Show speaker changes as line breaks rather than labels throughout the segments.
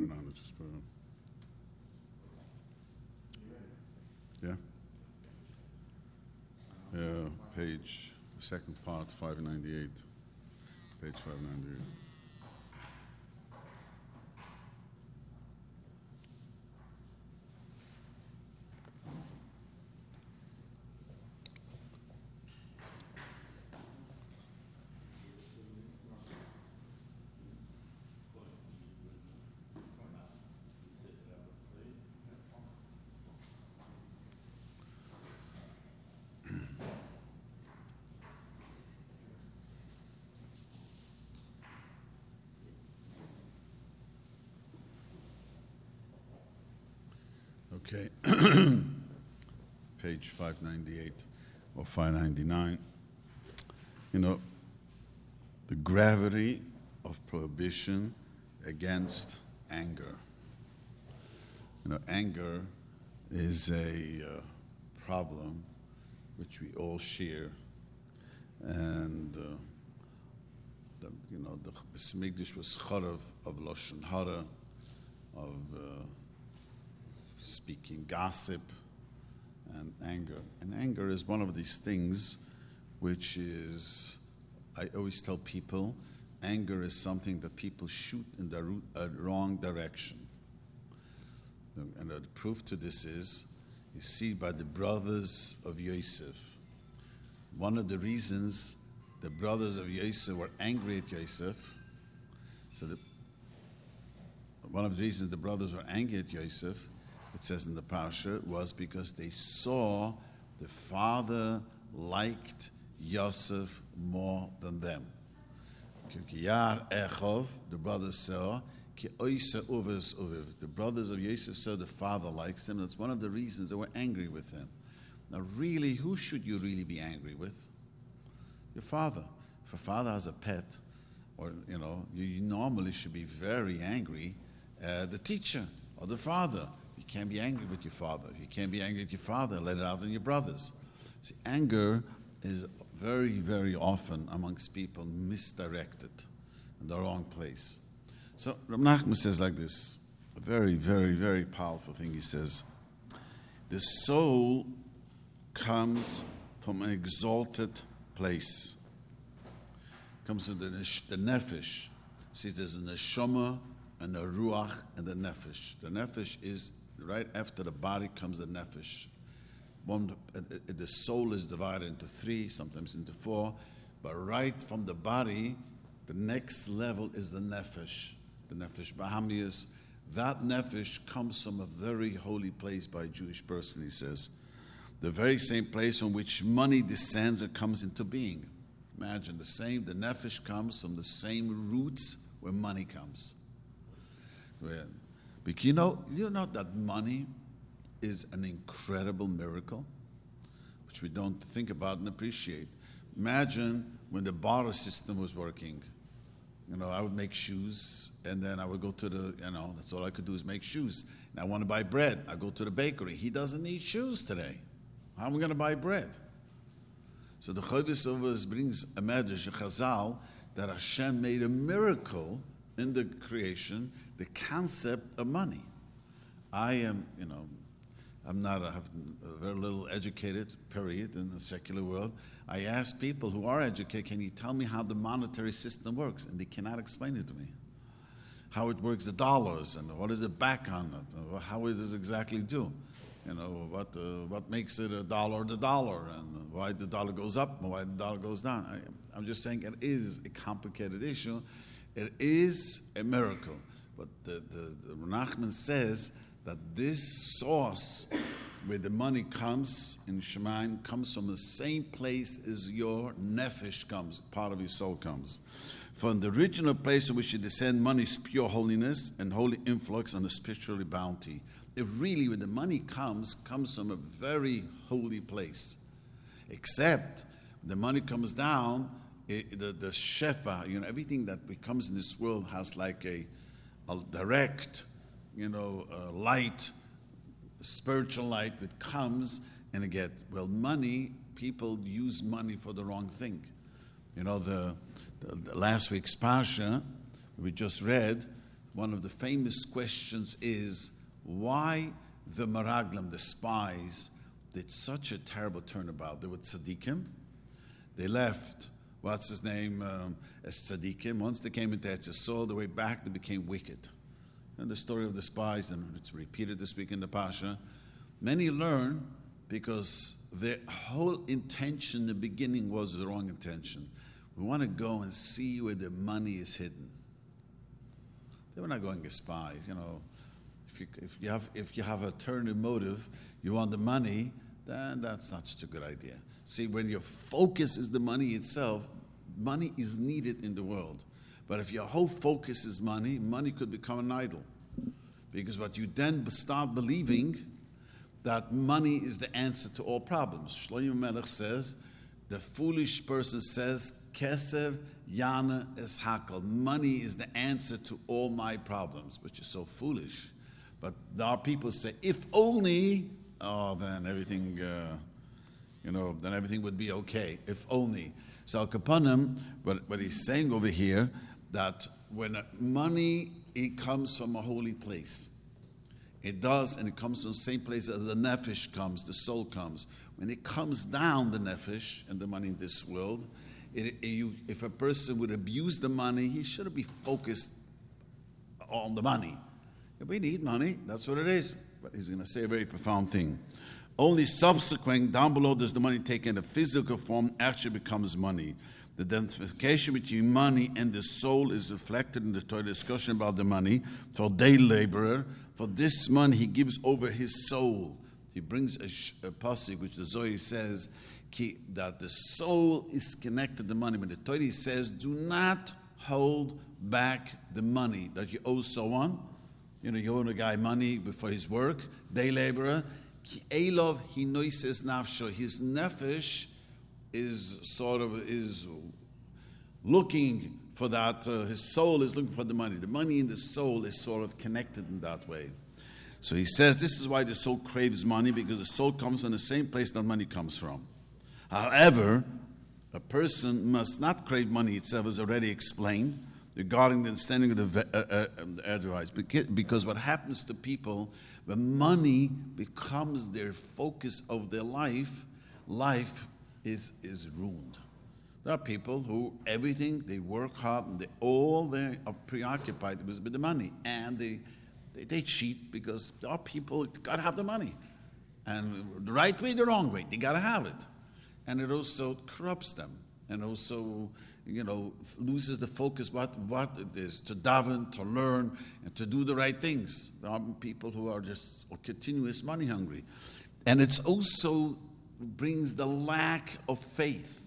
don't know. Let's just put it on. Yeah? Yeah, page, second part, 598. Page 598. Okay. Page 598 or 599. You know, the gravity of prohibition against anger. You know, anger is a uh, problem which we all share. And, uh, the, you know, the Beis Hamikdash was charav of Lashon Hara, of uh, speaking gossip and anger. And anger is one of these things which is, I always tell people, anger is something that people shoot in the ro- uh, wrong direction. And the proof to this is, you see by the brothers of Yosef. One of the reasons the brothers of Yosef were angry at Yosef, so the, one of the reasons the brothers were angry at Yosef it says in the parsha, was because they saw the father liked Yosef more than them. The brothers saw, the brothers of Yosef saw the father likes him. That's one of the reasons they were angry with him. Now, really, who should you really be angry with? Your father. If a father has a pet, or you know, you normally should be very angry at the teacher or the father can't be angry with your father. You can't be angry with your father. Let it out on your brothers. See, anger is very, very often amongst people misdirected in the wrong place. So Ram Nachman says like this, a very, very, very powerful thing. He says, the soul comes from an exalted place. Comes to the, the nefesh. See, there's a neshama and a ruach and the nefesh. The nefesh is right after the body comes the nefesh. One, the soul is divided into three, sometimes into four, but right from the body, the next level is the nefesh, the nefesh bahamias. That nefesh comes from a very holy place by a Jewish person, he says. The very same place from which money descends and comes into being. Imagine the same, the nefesh comes from the same roots where money comes. Where because you know, you know that money is an incredible miracle, which we don't think about and appreciate. Imagine when the barter system was working. You know, I would make shoes, and then I would go to the, you know, that's all I could do is make shoes. And I want to buy bread. I go to the bakery. He doesn't need shoes today. How am I going to buy bread? So the Chovis brings a medrash, a chazal, that Hashem made a miracle in the creation the concept of money. I am, you know, I'm not, have very little educated, period, in the secular world. I ask people who are educated, can you tell me how the monetary system works? And they cannot explain it to me. How it works, the dollars, and what is the back on it, how it does exactly do. You know, what, uh, what makes it a dollar the dollar, and why the dollar goes up and why the dollar goes down. I, I'm just saying it is a complicated issue. It is a miracle. But the, the, the Nachman says that this source where the money comes in Shemaim comes from the same place as your nefesh comes, part of your soul comes. From the original place in which you descend, money is pure holiness and holy influx and the spiritual bounty. It really, where the money comes, comes from a very holy place. Except the money comes down, it, the, the shefa, you know, everything that becomes in this world has like a a direct, you know, light, spiritual light that comes and again, well, money, people use money for the wrong thing. You know, the, the, the last week's Pasha, we just read, one of the famous questions is why the Meraglim, the spies, did such a terrible turnabout. They were tzaddikim. They left, what's his name, um, as. Once they came into Eretz Yisroel, the way back, they became wicked. And the story of the spies, and it's repeated this week in the Pasha. Many learn because their whole intention in the beginning was the wrong intention. We want to go and see where the money is hidden. They were not going as spies, you know. If you, if you, have, if you have a turn of motive, you want the money, then that's not such a good idea. See, when your focus is the money itself, money is needed in the world. But if your whole focus is money, money could become an idol. Because what you then start believing that money is the answer to all problems. Shlomo Melech says, the foolish person says, Kesev Yana es hakel. Money is the answer to all my problems, which is so foolish. But there are people say, if only, oh, then everything, uh, you know, then everything would be okay. If only. So Kapanim, what, what he's saying over here, that when money it comes from a holy place. It does, and it comes from the same place as the nefesh comes, the soul comes. When it comes down, the nefesh and the money in this world, it, it, you, if a person would abuse the money, he shouldn't be focused on the money. We need money, that's what it is. But he's going to say a very profound thing. Only subsequent, down below, does the money take in a physical form, actually becomes money. The identification between money and the soul is reflected in the Torah discussion about the money. For day laborer, for this money he gives over his soul. He brings a, a which the Zohar says that the soul is connected to money. But the Torah says, do not hold back the money that you owe someone. You know, you owe a guy money for his work, day laborer. Elov he noises nafsho. His nefesh is sort of is looking for that. Uh, his soul is looking for the money. The money in the soul is sort of connected in that way. So he says this is why the soul craves money because the soul comes from the same place that money comes from. However, a person must not crave money itself, as already explained, regarding the understanding of the, uh, uh, the Because what happens to people when money becomes their focus of their life, life is, is ruined. There are people who everything they work hard and they all they are preoccupied with, with the money. And they, they, they cheat because there are people got to have the money. And the right way, the wrong way, they got to have it, and it also corrupts them. And also you know loses the focus what what it is to daven, to learn, and to do the right things. There are people who are just continuous money hungry, and it's also brings the lack of faith.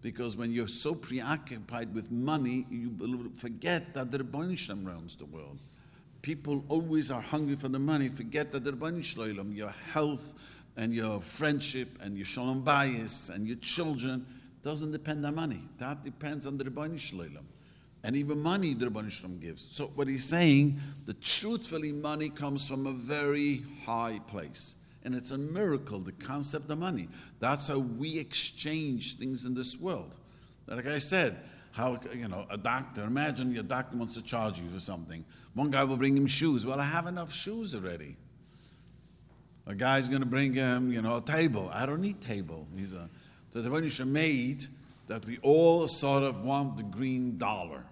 Because when you're so preoccupied with money, you forget that the Ribbono Shel Olam runs the world. People always are hungry for the money, forget that the Ribbono Shel Olam, your health and your friendship and your Shalom bayis and your children doesn't depend on money. That depends on the Ribbono Shel Olam. And even money the Ribbono Shel Olam gives. So what he's saying, the truthfully money comes from a very high place. And it's a miracle, the concept of money. That's how we exchange things in this world. Like I said, how, you know, a doctor, imagine your doctor wants to charge you for something. One guy will bring him shoes. Well, I have enough shoes already. A guy's going to bring him, you know, a table. I don't need table. He's a, the Rebbeinu made that we all sort of want the green dollar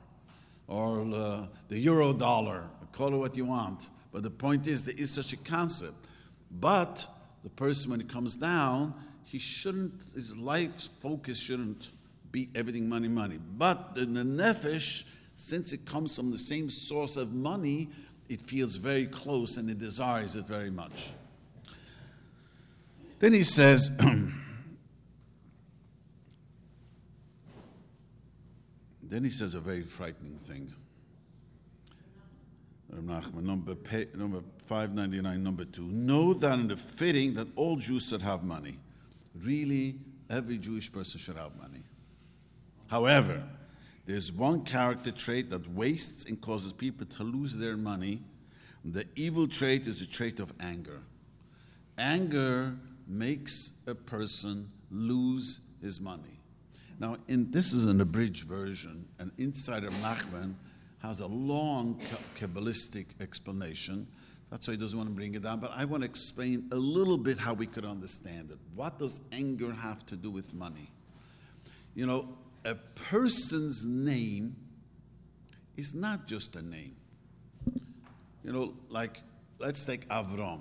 or the, the euro dollar. Call it what you want. But the point is, there is such a concept. But the person, when it comes down, he shouldn't, his life's focus shouldn't be everything money, money. But the nefesh, since it comes from the same source of money, it feels very close and it desires it very much. Then he says, then he says a very frightening thing. Number, number 599, number two. Know that in the fitting that all Jews should have money. Really, every Jewish person should have money. However, there's one character trait that wastes and causes people to lose their money. The evil trait is a trait of anger. Anger makes a person lose his money. Now, in, this is an abridged version, and inside of Nachman, has a long Kabbalistic explanation. That's why he doesn't want to bring it down. But I want to explain a little bit how we could understand it. What does anger have to do with money? You know, a person's name is not just a name. You know, like, let's take Avram.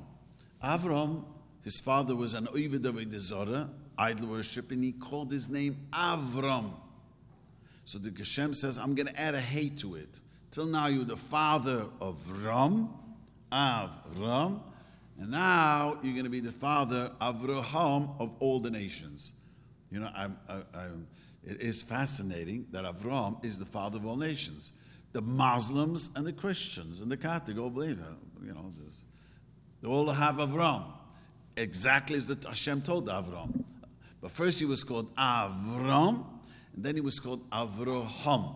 Avram, his father was an Oived of Zora, idol worship, and he called his name Avram. So the Geshem says, I'm going to add a hey to it. Till now, you're the father of Ram, Avram, and now you're going to be the father of Avraham of all the nations. You know, I'm, I, I'm, it is fascinating that Avram is the father of all nations. The Muslims and the Christians and the Catholic all believe it. You know, they all have Avram, exactly as the Hashem told Avram. But first he was called Avram, and then he was called Avraham.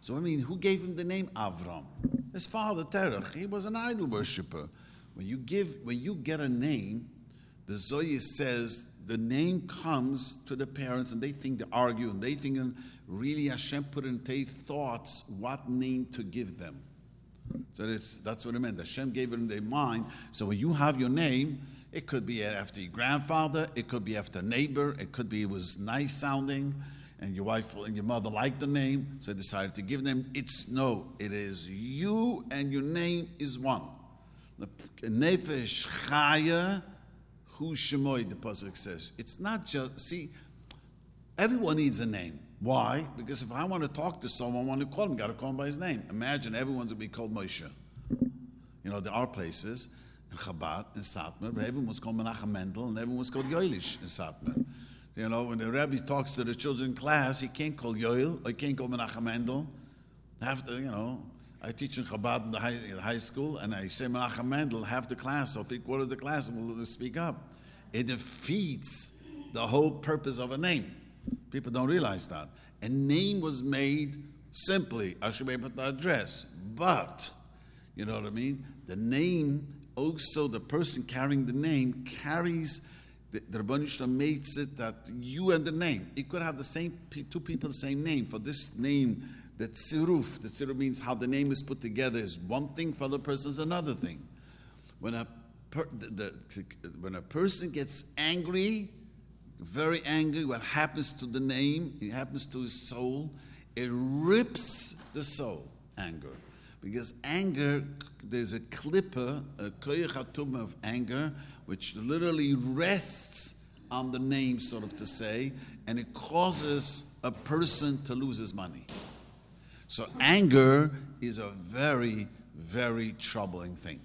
So I mean, who gave him the name Avram? His father Terach. He was an idol worshiper. When you give, when you get a name, the Zoya says the name comes to the parents, and they think they argue, and they think really Hashem put in their thoughts what name to give them. So that's what it meant. Hashem gave it in their mind. So when you have your name, it could be after your grandfather, it could be after neighbor, it could be it was nice sounding, and your wife and your mother liked the name, so they decided to give them. It's no, it is you and your name is one. Nefesh Chaya, who Shemoy, the Pasuk says. It's not just, see, everyone needs a name. Why? Because if I want to talk to someone, I want to call him, got to call him by his name. Imagine everyone's going to be called Moshe. You know, there are places in Chabad, in Satmar, where everyone was called Menachem Mendel and everyone was called Yoelish in Satmar. You know, when the rabbi talks to the children in class, he can't call Yoel, or he can't call Menachem Mendel. Have to, you know, I teach in Chabad in the high, in high school, and I say Menachem Mendel, half the class, or three quarters of the class will speak up. It defeats the whole purpose of a name. People don't realize that. A name was made simply, I should be able to address. But, you know what I mean? The name, also the person carrying the name carries the, the makes it that you and the name, it could have the same two people the same name. For this name, the tziruf, the tziruf means how the name is put together is one thing, for the person is another thing. When a per, the, the, when a person gets angry, very angry, what happens to the name, it happens to his soul, it rips the soul, anger. Because anger, there's a klipa, a koyachatum of anger, which literally rests on the name, sort of to say, and it causes a person to lose his money. So anger is a very, very troubling thing.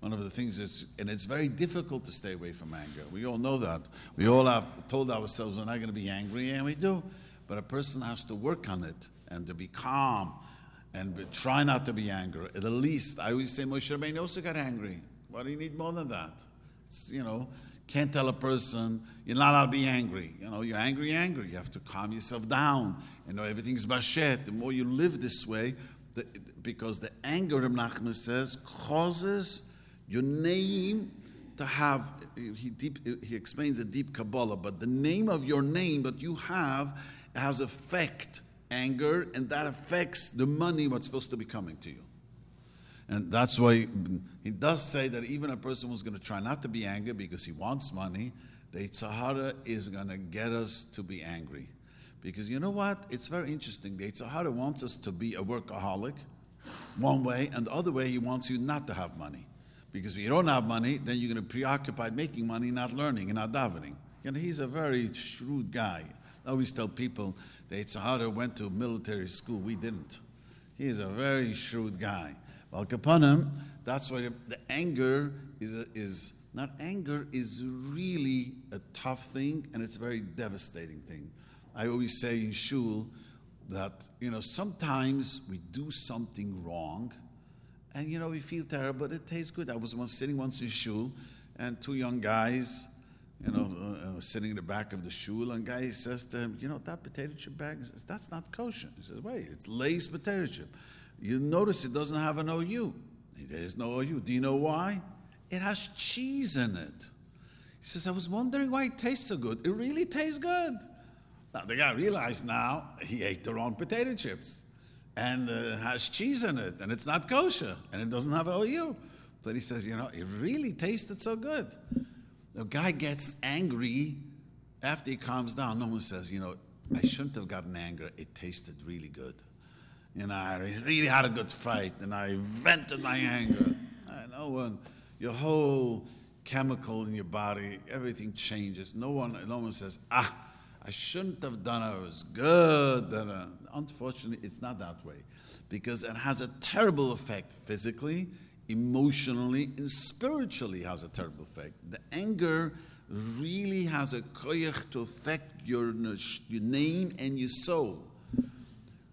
One of the things is, and it's very difficult to stay away from anger. We all know that. We all have told ourselves we're not going to be angry, and we do. But a person has to work on it and to be calm and try not to be angry. At the least, I always say Moshe Rabbeinu also got angry. What do you need more than that? It's, you know, can't tell a person you're not allowed to be angry. You know, you're angry, angry. You have to calm yourself down. You know, everything's bashet. The more you live this way, the, because the anger, of Nachman says, causes your name to have, he, deep, he explains a deep Kabbalah, but the name of your name that you have has effect, anger, and that affects the money what's supposed to be coming to you. And that's why he does say that even a person who's going to try not to be angry because he wants money, the Yetzer Hara is going to get us to be angry. Because you know what? It's very interesting. The Yetzer Hara wants us to be a workaholic one way, and the other way, he wants you not to have money. Because if you don't have money, then you're going to be preoccupied making money, not learning and not davening. You know, he's a very shrewd guy. I always tell people that Yetzer Hara went to military school. We didn't. He's a very shrewd guy. Well, Kapanim, that's why the anger is, is not anger is really a tough thing and it's a very devastating thing. I always say in shul that you know sometimes we do something wrong and you know, we feel terrible, but it tastes good. I was once sitting once in shul, and two young guys, you know, uh, uh, sitting in the back of the shul, and guy says to him, you know, that potato chip bag, says, that's not kosher. He says, wait, it's Lay's potato chip. You notice it doesn't have an OU. There's no OU. Do you know why? It has cheese in it. He says, I was wondering why it tastes so good. It really tastes good. Now, the guy realized now he ate the wrong potato chips. And uh, has cheese in it, and it's not kosher, and it doesn't have OU. But he says, you know, it really tasted so good. The guy gets angry after he calms down. No one says, you know, I shouldn't have gotten angry. It tasted really good. You know, I really had a good fight, and I vented my anger. I know when your whole chemical in your body, everything changes. No one, no one says, ah, I shouldn't have done it. Was good. Unfortunately, it's not that way because it has a terrible effect physically, emotionally, and spiritually has a terrible effect. The anger really has a koyach to affect your, your name and your soul.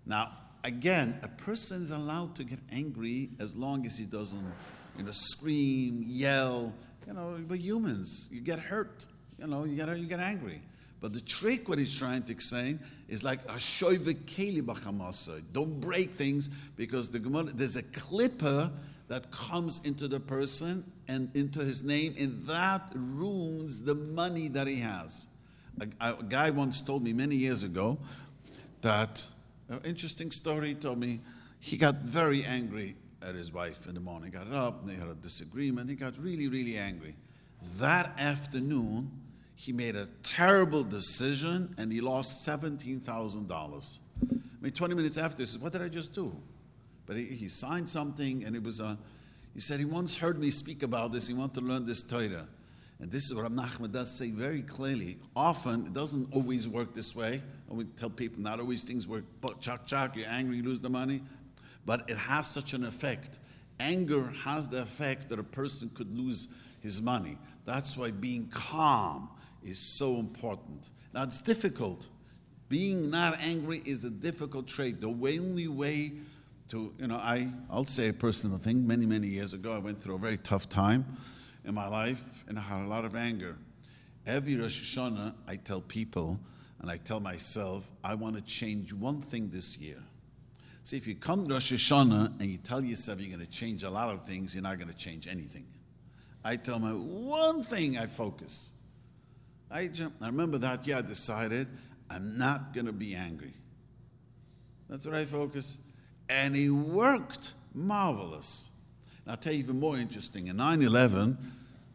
Now, again, a person is allowed to get angry as long as he doesn't, you know, scream, yell. You know, we're humans. You get hurt. You know, you get, you get angry. But the trick, what he's trying to say, is like a keli Don't break things because the Gemara, there's a klipa that comes into the person and into his name, and that ruins the money that he has. A, a guy once told me many years ago that an interesting story. He told me he got very angry at his wife in the morning. Got up, and they had a disagreement. He got really, really angry. That afternoon, he made a terrible decision and he lost $17,000. I mean, 20 minutes after, he said, What did I just do? But he, he signed something and it was a, he said, He once heard me speak about this. He wanted to learn this Torah. And this is what Rab Nachman does say very clearly. Often, it doesn't always work this way. I would tell people not always things work, but chak chak, you're angry, you lose the money. But it has such an effect. Anger has the effect that a person could lose his money. That's why being calm, is so important. Now, it's difficult. Being not angry is a difficult trait. The only way to, you know, I, I'll say a personal thing. Many, many years ago, I went through a very tough time in my life and I had a lot of anger. Every Rosh Hashanah, I tell people and I tell myself, I want to change one thing this year. See, if you come to Rosh Hashanah and you tell yourself you're going to change a lot of things, you're not going to change anything. I tell my one thing I focus. I, I remember that year I decided I'm not going to be angry. That's what I focused. And it worked marvelous. And I'll tell you even more interesting. In 9 11,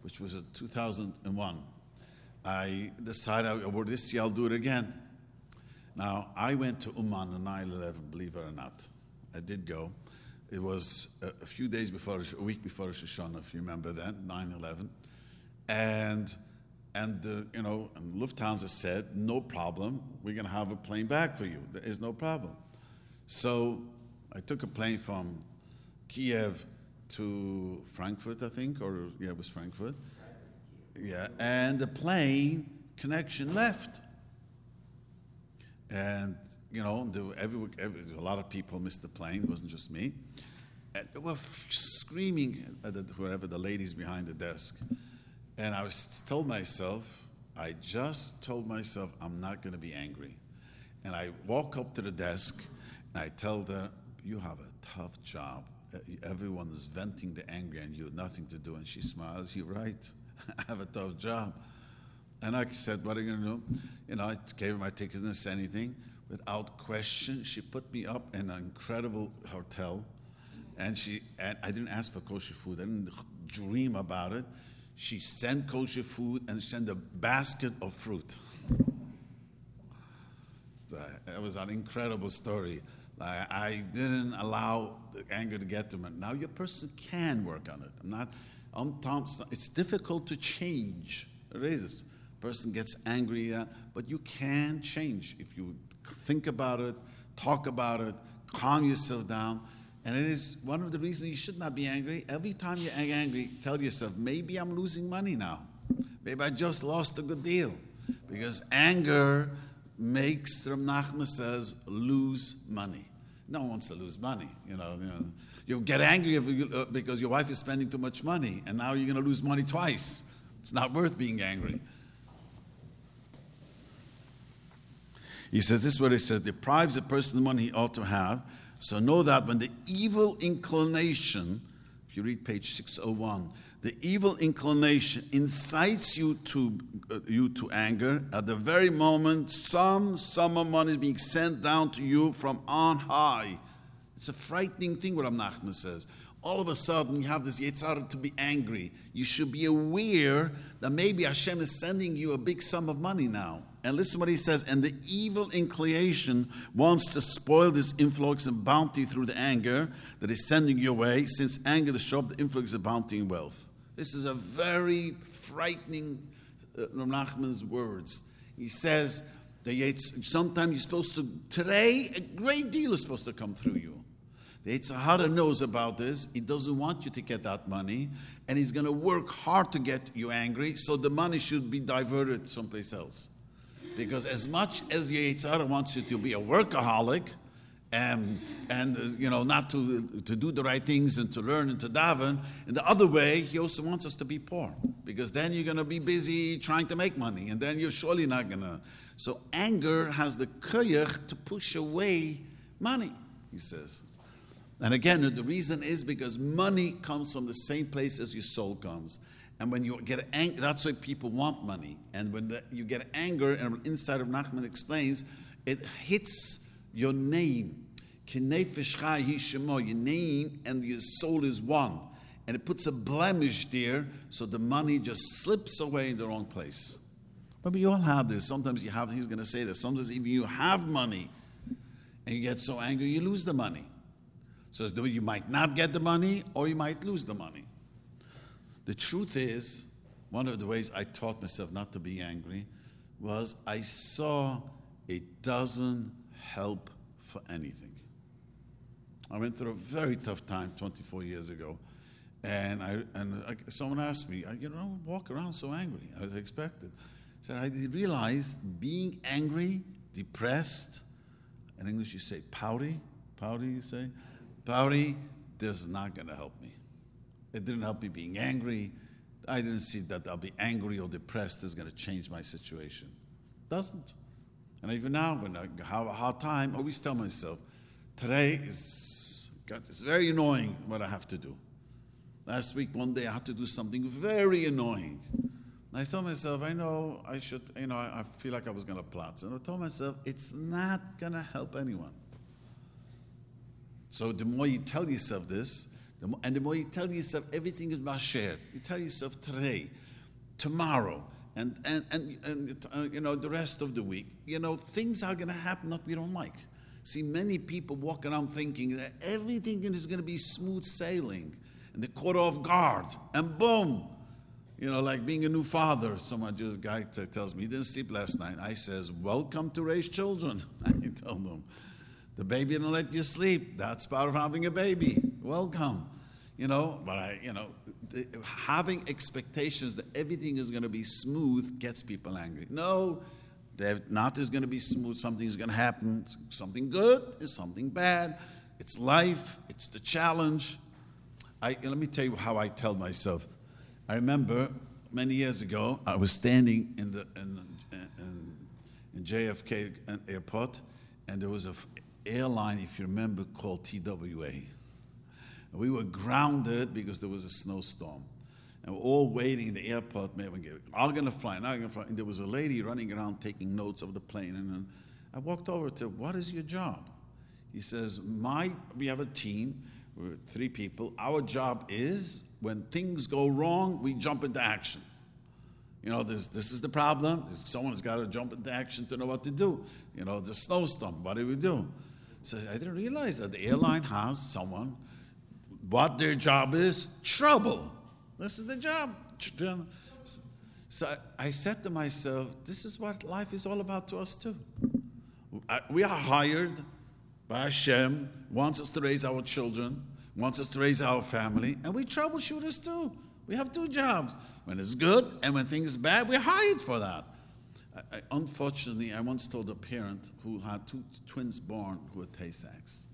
which was in 2001, I decided, oh, well, this year I'll do it again. Now, I went to Uman on 9 11, believe it or not. I did go. It was a, few days before, a week before Rosh Hashanah, if you remember that, 9 11. And and, uh, you know, and Lufthansa said, no problem, we're going to have a plane back for you. There is no problem. So I took a plane from Kiev to Frankfurt, I think, or yeah, it was Frankfurt. Yeah, and the plane connection left. And, you know, there were every, every, a lot of people missed the plane, it wasn't just me. And they were screaming at the, whoever the ladies behind the desk. And I was told myself, I just told myself I'm not going to be angry. And I walk up to the desk and I tell her, You have a tough job. Everyone is venting the anger and you have nothing to do. And she smiles, You're right. I have a tough job. And I said, What are you going to do? You know, I gave her my ticket and said anything. Without question, she put me up in an incredible hotel. And she and I didn't ask for kosher food. I didn't dream about it she sent kosher food and sent a basket of fruit. It was an incredible story. I didn't allow the anger to get to me. Now your person can work on it. I'm not. I'm Thompson. It's difficult to change. It is. Person gets angry, but you can change if you think about it, talk about it, calm yourself down. And it is one of the reasons you should not be angry. Every time you're angry, tell yourself, maybe I'm losing money now. Maybe I just lost a good deal. Because anger makes, Ram Nachman says, lose money. No one wants to lose money. You know, you, know, you get angry you, uh, because your wife is spending too much money, and now you're going to lose money twice. It's not worth being angry. He says this is what he says deprives a person of the money he ought to have so know that when the evil inclination, if you read page 601, the evil inclination incites you to, uh, you to anger, at the very moment some sum of money is being sent down to you from on high. It's a frightening thing what Nachman says. All of a sudden, you have this Yetzirah to be angry. You should be aware that maybe Hashem is sending you a big sum of money now. And listen what he says. And the evil inclination wants to spoil this influx and bounty through the anger that is sending you away, since anger is show up the influx of bounty and wealth. This is a very frightening uh, Nachman's words. He says that sometimes you're supposed to, today, a great deal is supposed to come through you. The Yetzer Hara knows about this. He doesn't want you to get that money, and he's going to work hard to get you angry, so the money should be diverted someplace else. Because as much as Yetzer Hara wants you to be a workaholic, and, and uh, you know, not to, to do the right things and to learn and to daven. In the other way, he also wants us to be poor because then you're going to be busy trying to make money and then you're surely not going to. So anger has the koyach to push away money, he says. And again, the reason is because money comes from the same place as your soul comes. And when you get angry, that's why people want money. And when the, you get anger, and inside of Nachman explains, it hits your name. Your name and your soul is one. And it puts a blemish there, so the money just slips away in the wrong place. But we all have this. Sometimes you have, he's going to say this. Sometimes even you have money and you get so angry, you lose the money. So you might not get the money or you might lose the money. The truth is, one of the ways I taught myself not to be angry was I saw it doesn't help for anything. I went through a very tough time 24 years ago, and I and I, someone asked me, "You don't walk around so angry as expected." I said, "I realized being angry, depressed, in English you say pouty, pouty you say, pouty, is not going to help. It didn't help me being angry. I didn't see that I'll be angry or depressed is going to change my situation. Doesn't." And even now, when I have a hard time, I always tell myself, today is God, it's very annoying what I have to do. Last week, one day, I had to do something very annoying. And I told myself, I know I should, you know, I, I feel like I was going to plot. And I told myself, it's not going to help anyone. So the more you tell yourself this, and the more you tell yourself everything is masher, you tell yourself today, tomorrow, and, and, and, and uh, you know, the rest of the week, you know, things are going to happen that we don't like. See, many people walk around thinking that everything is going to be smooth sailing, and they're caught off guard, and boom, you know, like being a new father. Someone just guy tells me he didn't sleep last night. I says, "Welcome to raise children." I tell them, the baby didn't let you sleep. That's part of having a baby. Welcome, you know. But I, you know, having expectations that everything is going to be smooth gets people angry. No, not is going to be smooth. Something is going to happen. Something good is something bad. It's life. It's the challenge. I, let me tell you how I tell myself. I remember many years ago, I was standing in the in, in, in JFK uh, airport, and there was an airline, if you remember, called TWA. We were grounded because there was a snowstorm. And we're all waiting in the airport. Man, we get, all going to fly, not going to fly. And there was a lady running around taking notes of the plane. And I walked over to her, What is your job? He says, My, we have a team, we're three people. Our job is when things go wrong, we jump into action. You know, this, this is the problem. Someone's got to jump into action to know what to do. You know, the snowstorm, what do we do? So I didn't realize that the airline has someone what their job is trouble. This is the job. So I said to myself, this is what life is all about to us too. We are hired by Hashem, wants us to raise our children, wants us to raise our family, and we troubleshooters too. We have two jobs. When it's good and when things are bad, we're hired for that. I, unfortunately, I once told a parent who had two twins born who had Tay Sachs,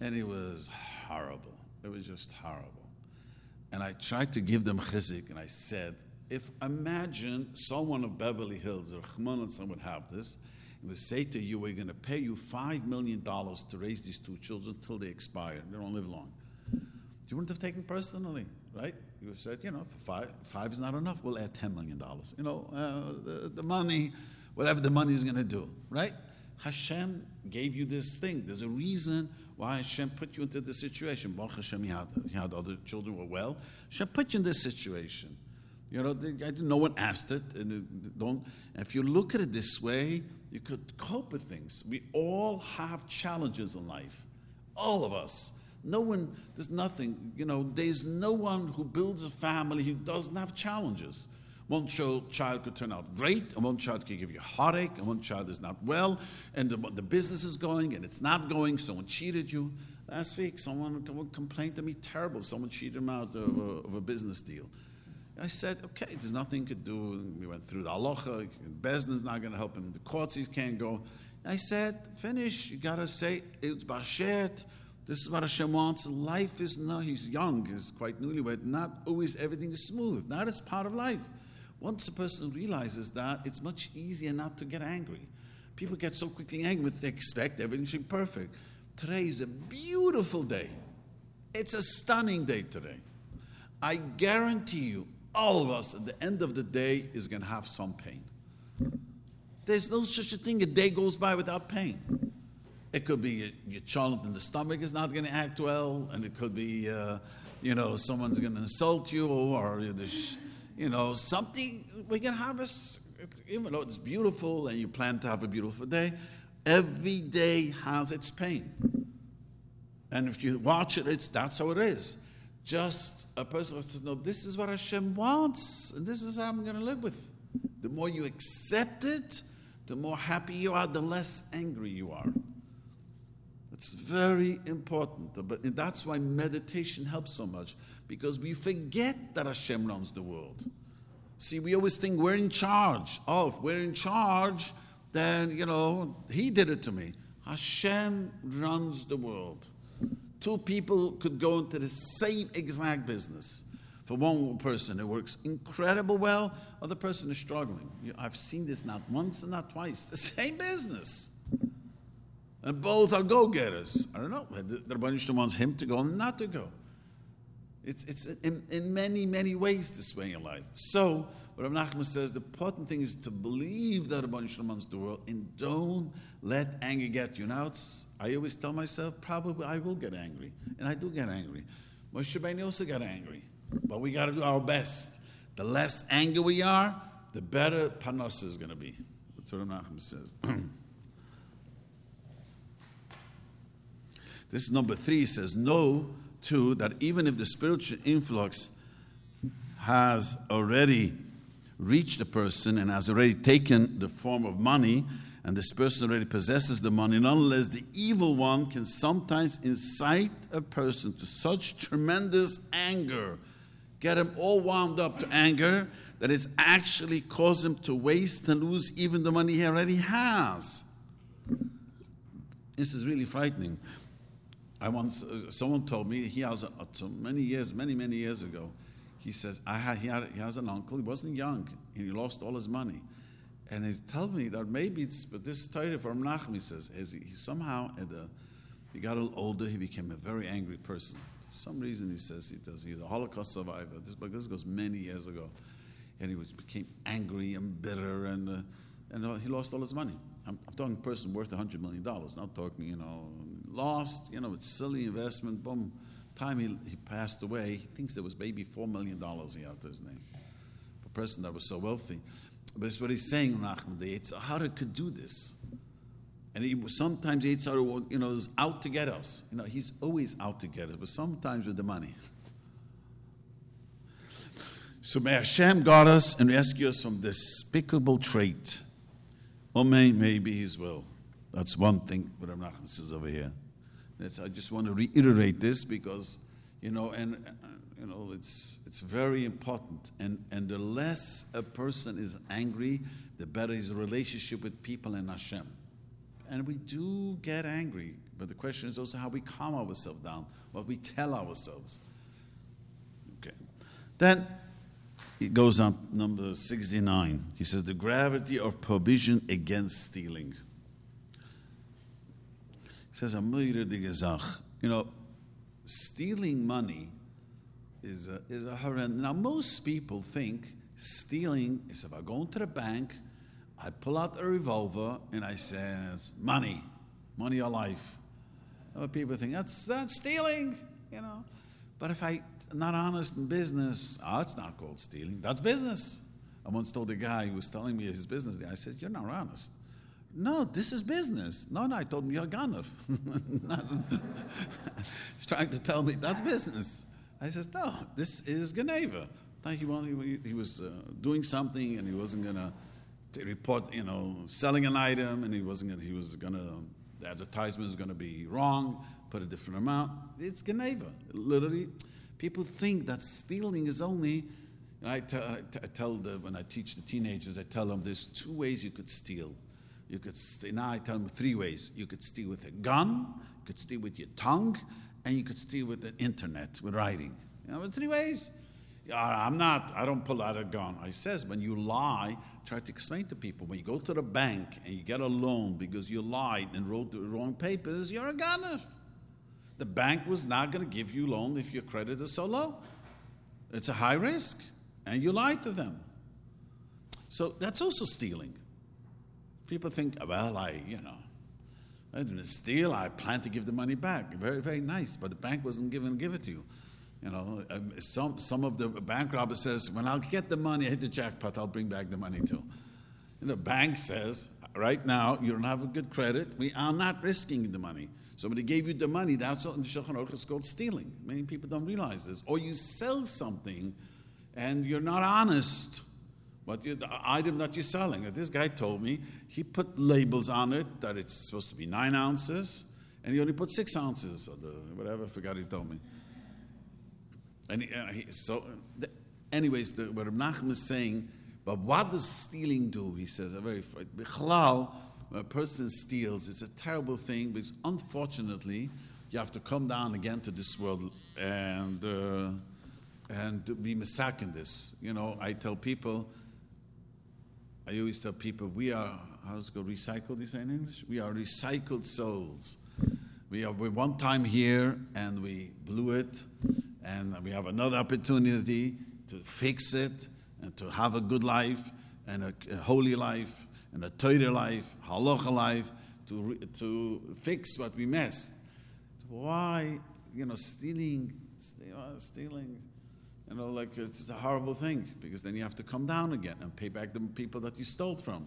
and it was horrible. It was just horrible. And I tried to give them chizuk, and I said, if imagine someone of Beverly Hills or Chman someone would have this, and would say to you, we're going to pay you $5 million to raise these two children until they expire. They don't live long. You wouldn't have taken personally, right? You would have said, you know, for five, five is not enough. We'll add $10 million. You know, uh, the, the money, whatever the money is going to do, right? Hashem gave you this thing. There's a reason why Hashem put you into this situation. Baruch Hashem, he had, he had other children who were well. Hashem put you in this situation. You know, no one asked it, and don't. If you look at it this way, you could cope with things. We all have challenges in life, all of us. No one, there's nothing, you know, there's no one who builds a family who doesn't have challenges. One child, could turn out great, and one child could give you heartache, and one child is not well, and the, the business is going, and it's not going, someone cheated you. Last week, someone complained to me terrible. Someone cheated him out of a, of a business deal. I said, okay, there's nothing to do. We went through the halacha. Beis din's not going to help him. The courts he can't go. I said, finish. You got to say, it's bashet. This is what Hashem wants. Life is not, he's young, he's quite newlywed. Not always everything is smooth. Not as part of life. Once a person realizes that, it's much easier not to get angry. People get so quickly angry, they expect everything should be perfect. Today is a beautiful day. It's a stunning day today. I guarantee you, all of us at the end of the day is going to have some pain. There's no such a thing, a day goes by without pain. It could be your, child in the stomach is not going to act well, and it could be, uh, you know, someone's going to insult you, or, you know, something. we can to us, even though it's beautiful and you plan to have a beautiful day, every day has its pain. And if you watch it, it's, that's how it is just a person says, No, this is what Hashem wants, and this is how I'm going to live with. The more you accept it, the more happy you are, the less angry you are. It's very important. But that's why meditation helps so much, because we forget that Hashem runs the world. See, we always think we're in charge. Oh, if we're in charge, then, you know, He did it to me. Hashem runs the world. Two people could go into the same exact business. For one person, it works incredible well, other person is struggling. I've seen this not once and not twice. The same business. And both are go getters. I don't know. The Rebbeinu wants him to go and not to go. It's, it's in, in many, many ways this way in life. So, what Rav Nachman says, the important thing is to believe that Ribbono Shel Olam wants the world and don't let anger get you. Now, it's, I always tell myself, probably I will get angry. And I do get angry. Moshe Rabbeinu also got angry. But we got to do our best. The less anger we are, the better panos is going to be. That's what Rav Nachman says. this number three says, know, that even if the spiritual influx has already reached a person and has already taken the form of money, and this person already possesses the money, nonetheless, the evil one can sometimes incite a person to such tremendous anger, get him all wound up to anger, that it's actually cause him to waste and lose even the money he already has. This is really frightening. I once, uh, someone told me he has a, many years, many, many years ago, he says, I had, he, had, he has an uncle, he wasn't young, and he lost all his money. And he told me that maybe it's, but this story from Nachum, he says, is he, somehow, at the, he got a little older, he became a very angry person. For some reason, he says he does. He's a Holocaust survivor. This, but this goes many years ago. And he was, became angry and bitter, and, uh, and uh, he lost all his money. I'm, I'm talking a person worth $100 million, not talking, you know, lost, you know, it's silly investment, boom time he, he passed away, he thinks there was maybe $4 million he had to his name. A person that was so wealthy. But it's what he's saying, Nachman, the Yetzer Hara could do this. And he sometimes the Yetzer Hara, you know, is out to get us. You know, he's always out to get us, but sometimes with the money. So may Hashem guard us and rescue us from despicable trait. Or may, maybe His will. That's one thing what Nachman says over here. That's, I just want to reiterate this because, you know, and you know, it's it's very important. And and the less a person is angry, the better his relationship with people and Hashem. And we do get angry, but the question is also how we calm ourselves down, what we tell ourselves. Okay, then it goes on number 69 he says the gravity of provision against stealing says. You know, stealing money is a, is a horrendous. Now, most people think stealing is if I go into the bank, I pull out a revolver and I says, money, money or life. Other people think that's that's stealing, you know. But if I not honest in business, oh, it's not called stealing. That's business. I once told a guy who was telling me his business. I said, "You're not honest." No, this is business. No, no, I told him you're Ganov. He's trying to tell me that's business. I said, no, this is geneivah. He, he, he was uh, doing something and he wasn't going to report, you know, selling an item and he wasn't gonna, he was going to, the advertisement is going to be wrong, put a different amount. It's geneivah. Literally, people think that stealing is only, I, t- I, t- I tell the, when I teach the teenagers, I tell them there's two ways you could steal. You could steal, now I tell them three ways. You could steal with a gun, you could steal with your tongue, and you could steal with the internet, with writing. You know, three ways. I'm not, I don't pull out a gun. I says, when you lie, try to explain to people. When you go to the bank and you get a loan because you lied and wrote the wrong papers, you're a gunner. The bank was not going to give you loan if your credit is so low. It's a high risk, and you lied to them. So that's also stealing. People think, well, I, you know, I didn't steal. I plan to give the money back. Very, very nice, but the bank wasn't to give it to you. You know, um, some, some of the bank robber says, when I'll get the money, I hit the jackpot, I'll bring back the money too. And the bank says, right now, you don't have a good credit. We are not risking the money. Somebody gave you the money, that's what in the Shulchan Aruch is called stealing. Many people don't realize this. Or you sell something and you're not honest what you, the item that you're selling. This guy told me he put labels on it that it's supposed to be nine ounces, and he only put six ounces, or the, whatever. I forgot he told me. And he, uh, he, so, the, anyways, the, what Nachman is saying, but what does stealing do? He says a very. When a person steals, it's a terrible thing because unfortunately, you have to come down again to this world and uh, and be misak in this. You know, I tell people I always tell people we are, how's it go, recycled, you say in English? We are recycled souls. We are we one time here and we blew it, and we have another opportunity to fix it and to have a good life and a, a holy life and a Torah life, halacha life, to, to fix what we messed. Why, you know, stealing, uh, stealing you know, like it's a horrible thing because then you have to come down again and pay back the people that you stole from.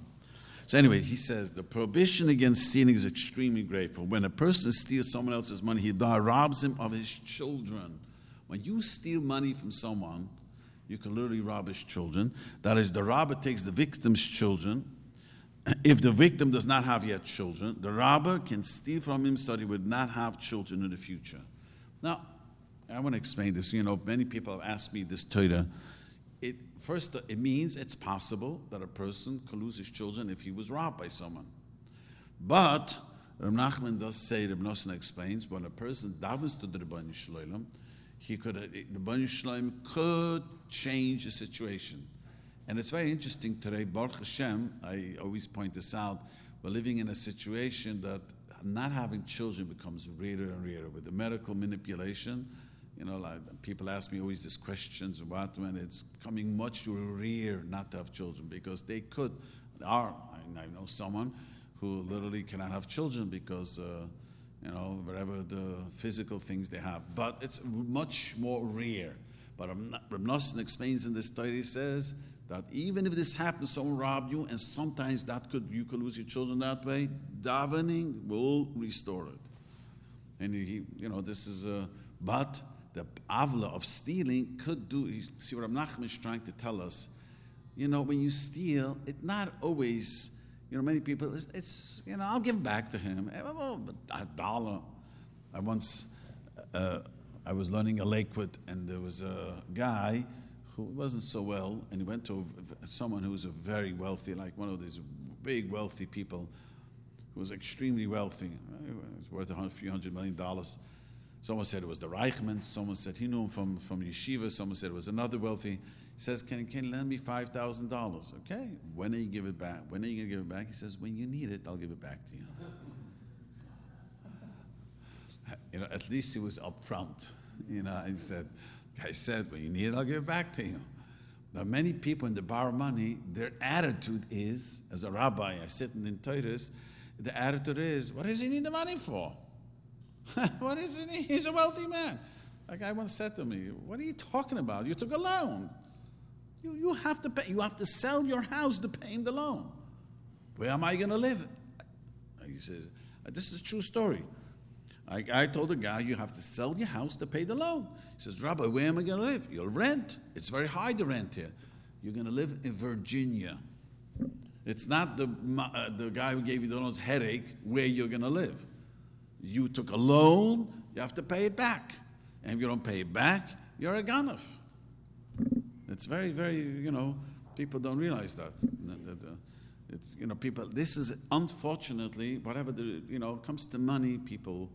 So anyway, he says the prohibition against stealing is extremely grateful. When a person steals someone else's money, he robs him of his children. When you steal money from someone, you can literally rob his children. That is, the robber takes the victim's children. If the victim does not have yet children, the robber can steal from him so he would not have children in the future. Now, I want to explain this. You know, many people have asked me this Torah. It, first, it means it's possible that a person could lose his children if he was robbed by someone. But Rav Nachman does say, Rav Nosson explains, when a person davens to the Ribbono Shel Olam, he could, uh, the Ribbono Shel Olam could change the situation. And it's very interesting today, Baruch Hashem, I always point this out, we're living in a situation that not having children becomes rarer and rarer with the medical manipulation you know, like people ask me always these questions about when it's coming much rare not to have children because they could. Are I know someone who literally cannot have children because, uh, you know, whatever the physical things they have. But it's much more rare. But Reb Nosson explains in this study, he says that even if this happens, someone robbed you, and sometimes that could you could lose your children that way. Davening will restore it. And he, you know, this is a but the avla of stealing could do. See what Nachman is trying to tell us. You know, when you steal, it's not always. You know, many people. It's, it's you know, I'll give back to him. Eh, a dollar. I once. Uh, I was learning a Lakewood, and there was a guy who wasn't so well, and he went to someone who was a very wealthy, like one of these big wealthy people, who was extremely wealthy. He was worth a few hundred million dollars Someone said it was the Reichman. Someone said he knew him from, from yeshiva. Someone said it was another wealthy. He says, Can, can you lend me $5,000? Okay. When are you give it back? When are you going to give it back? He says, When you need it, I'll give it back to you. you know, at least he was upfront. You know, he said, I said, When you need it, I'll give it back to you. Now, many people in the borrow money, their attitude is, as a rabbi, I sitting in the Titus, the attitude is, what does he need the money for? what is it? He's a wealthy man. A guy once said to me, What are you talking about? You took a loan. You, you have to pay, you have to sell your house to pay him the loan. Where am I going to live? He says, This is a true story. I, I told the guy, You have to sell your house to pay the loan. He says, Rabbi, where am I going to live? You'll rent. It's very high to rent here. You're going to live in Virginia. It's not the, uh, the guy who gave you the loan's headache where you're going to live. You took a loan, you have to pay it back. And if you don't pay it back, you're a ganef. It's very, very, you know, people don't realize that. Uh, it's, you know, people, this is unfortunately, whatever the, you know, comes to money, people,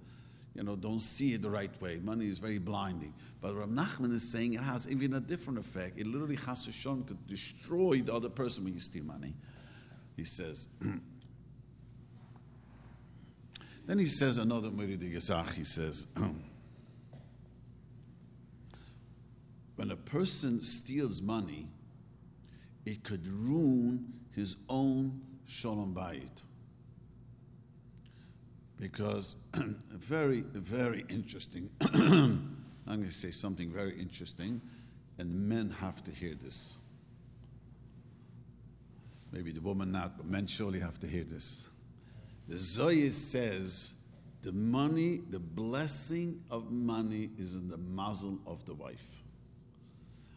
you know, don't see it the right way. Money is very blinding. But Rav Nachman is saying it has even a different effect. It literally, Chas could destroy the other person when you steal money. He says, then he says another Murid Gezach, he says, when a person steals money, it could ruin his own shalom bayit. Because very, very interesting. I'm going to say something very interesting, and men have to hear this. Maybe the woman not, but men surely have to hear this. The Zohar says the money, the blessing of money is in the muzzle of the wife.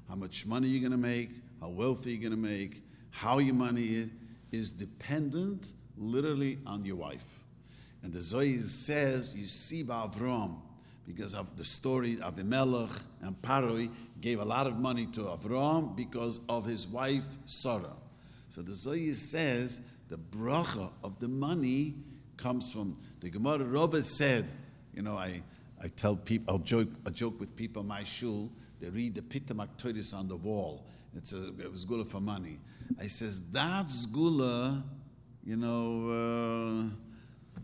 How much money you're going to make, how wealthy you're going to make, how your money is, is dependent literally on your wife. And the Zohar says, you see Avram, because of the story of Avimelech and Paroi gave a lot of money to Avram because of his wife Sarah. So the Zohar says the bracha of the money comes from the Gemara. Rova said, you know, I, I tell people, I'll joke, I joke with people my shul. They read the Pitum Haketores on the wall. It's a it was gula for money. I says that's gula, you know. Uh,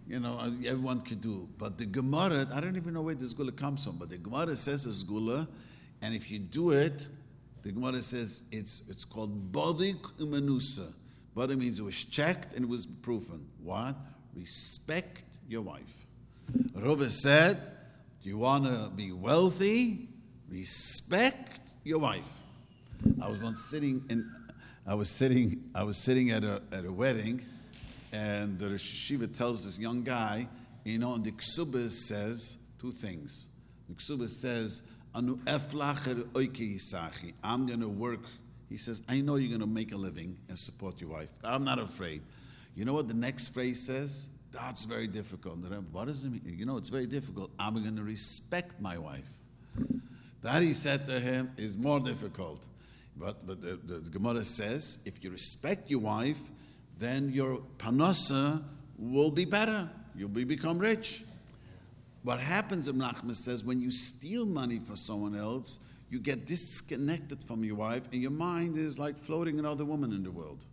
you know, everyone could do. But the Gemara, I don't even know where this gula comes from, but the Gemara says it's gula, and if you do it, the Gemara says it's, it's called bodik umanusa. Bodik means it was checked and it was proven. What? Respect your wife. Rova said, Do you want to be wealthy? Respect your wife. I was once sitting in, I was sitting, I was sitting at a, at a wedding, and the Shiva tells this young guy, you know, and the Ksubas says two things. The Ksubas says, I'm going to work. He says, I know you're going to make a living and support your wife. I'm not afraid. You know what the next phrase says? That's very difficult. What does it mean? You know, it's very difficult. I'm going to respect my wife. That he said to him is more difficult. But, but the, the, the Gemara says if you respect your wife, then your parnasa will be better. You'll be, become rich. What happens, Rav Nachman says, when you steal money for someone else, you get disconnected from your wife, and your mind is like floating another woman in the world.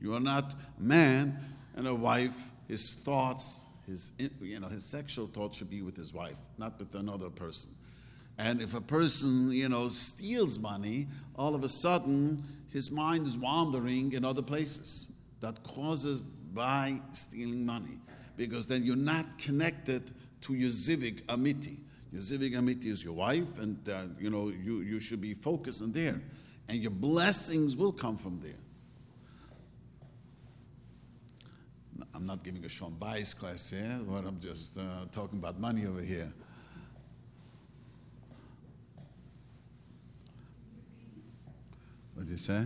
You are not a man and a wife. His thoughts, his you know, his sexual thoughts should be with his wife, not with another person. And if a person, you know, steals money, all of a sudden his mind is wandering in other places. That causes by stealing money, because then you're not connected to your zivug amiti. Your is your wife, and uh, you know you, you should be focused on there, and your blessings will come from there. I'm not giving a Sean Bias class here, but I'm just uh, talking about money over here. What did you say?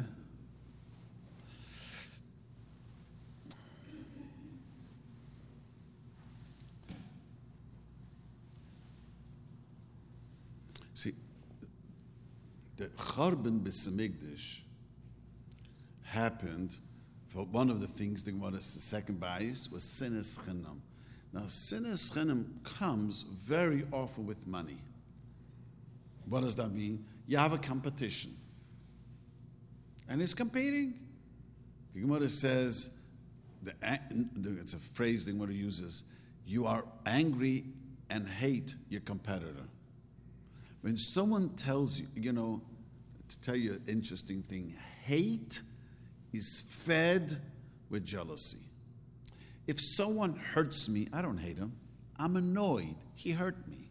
the Churban Beis Hamikdash happened for one of the things the Gemara the second bias was sinas chinam. Now sinas chinam comes very often with money. What does that mean? You have a competition, and it's competing. The Gemara says, the, it's a phrase the Gemara uses. You are angry and hate your competitor. When someone tells you, you know, to tell you an interesting thing hate is fed with jealousy. If someone hurts me, I don't hate him. I'm annoyed. He hurt me.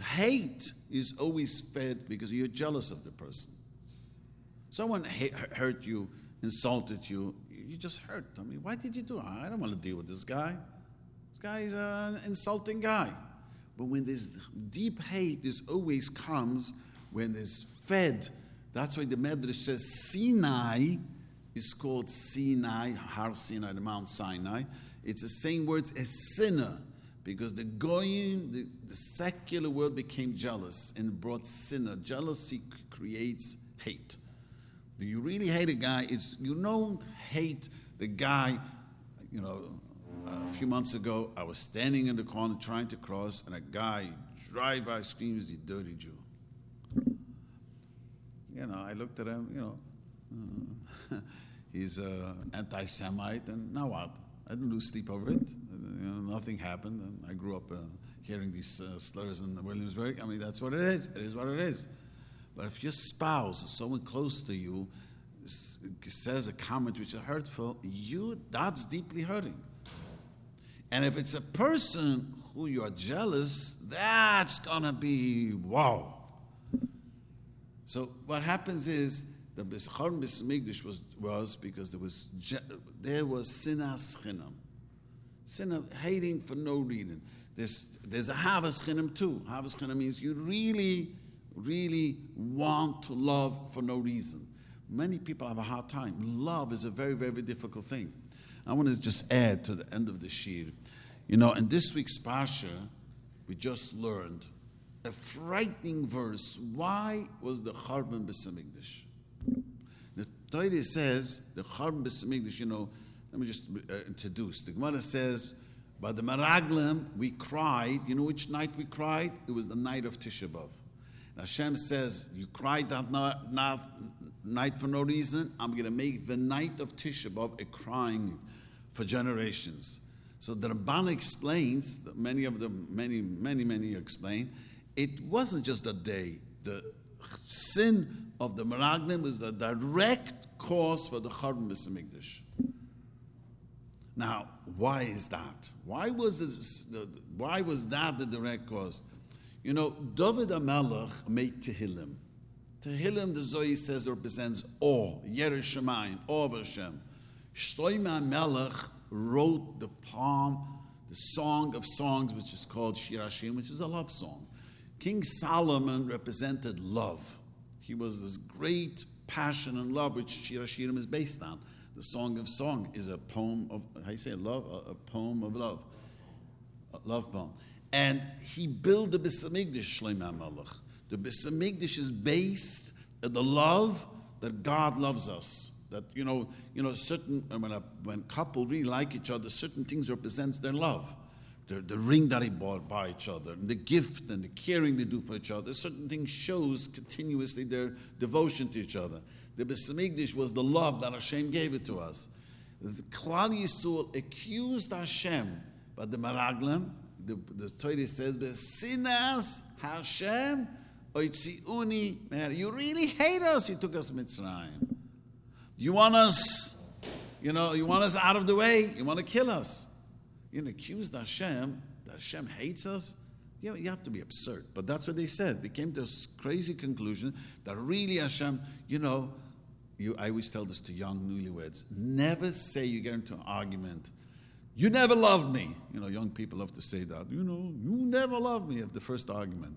Hate is always fed because you're jealous of the person. Someone hurt you, insulted you, you just hurt. I mean, why did you do it? I don't want to deal with this guy. This guy is an insulting guy. But when this deep hate, this always comes when there's fed. That's why the Medrash says Sinai is called Sinai, Har Sinai, the Mount Sinai. It's the same words as sinah, because the goyim, the, the secular world became jealous and brought sinah. Jealousy creates hate. Do you really hate a guy? It's you don't hate the guy. You know, a few months ago, I was standing in the corner trying to cross, and a guy drive by screams, "You dirty Jew!" You know, I looked at him. You know, uh, he's an anti-Semite, and now what? I didn't lose sleep over it. You know, nothing happened, and I grew up uh, hearing these uh, slurs in Williamsburg. I mean, that's what it is. It is what it is. But if your spouse, someone close to you, says a comment which is hurtful, you that's deeply hurting. And if it's a person who you are jealous, that's gonna be wow. So what happens is the Bishar Beis Hamikdash was was because there was there was sinas chinam, sin hating for no reason. There's there's a havas chinam too. Havas chinam means you really really want to love for no reason. Many people have a hard time. Love is a very, very difficult thing. I want to just add to the end of the shir. You know, in this week's Pasha, we just learned a frightening verse. Why was the Churban Beis Hamikdash? The Torah says the Churban Beis Hamikdash, you know, let me just uh, introduce. The Gemara says, by the Meraglim, we cried. You know which night we cried? It was the night of Tisha B'Av. Hashem says, You cried that night for no reason. I'm going to make the night of Tisha B'Av a crying for generations. So the Ramban explains, many of them, many, many, many explain, it wasn't just a day. The sin of the Meraglim was the direct cause for the Churban Beis Hamikdash. Now, why is that? Why was, this, why was that the direct cause? You know, David HaMelech made Tehillim. Tehillim, the Zohar says, represents awe, Yerushalayim, awe of Hashem. Shlomo HaMelech wrote the poem, the Song of Songs, which is called Shir Hashirim, which is a love song. King Solomon represented love. He was this great passion and love, which Shir Hashirim is based on. The Song of Song is a poem of, how you say, love? A, a poem of love. A love poem. And he built the Beis Hamikdash, Shlomo HaMelech. The Beis Hamikdash is based on the love that God loves us. That you know, you know, certain when a when couple really like each other, certain things represents their love. The, the ring that he bought by each other, and the gift and the caring they do for each other. Certain things shows continuously their devotion to each other. The Beis Hamikdash was the love that Hashem gave it to us. The Klal Yisrael accused Hashem, but the Meraglim, the, the Torah says, Sinas Hashem oitziuni You really hate us. You took us Mitzrayim. You want us, you know, you want us out of the way. You want to kill us. You're going to accuse Hashem that Hashem hates us. You, know, you have to be absurd. But that's what they said. They came to this crazy conclusion that really Hashem, you know, you, I always tell this to young newlyweds never say you get into an argument you never loved me. You know, young people love to say that. You know, you never loved me at the first argument.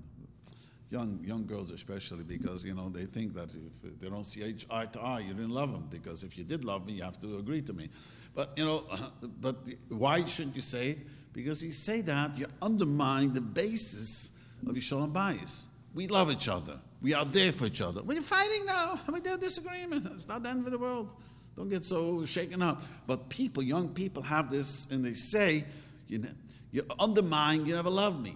Young, young girls especially because, you know, they think that if they don't see eye to eye, you didn't love them. Because if you did love me, you have to agree to me. But, you know, but why shouldn't you say it? Because you say that, you undermine the basis of your shalom bayis. We love each other. We are there for each other. We're fighting now. I mean, there's disagreement. It's not the end of the world. Don't get so shaken up. But people, young people, have this and they say, you, know, you undermine, you never loved me.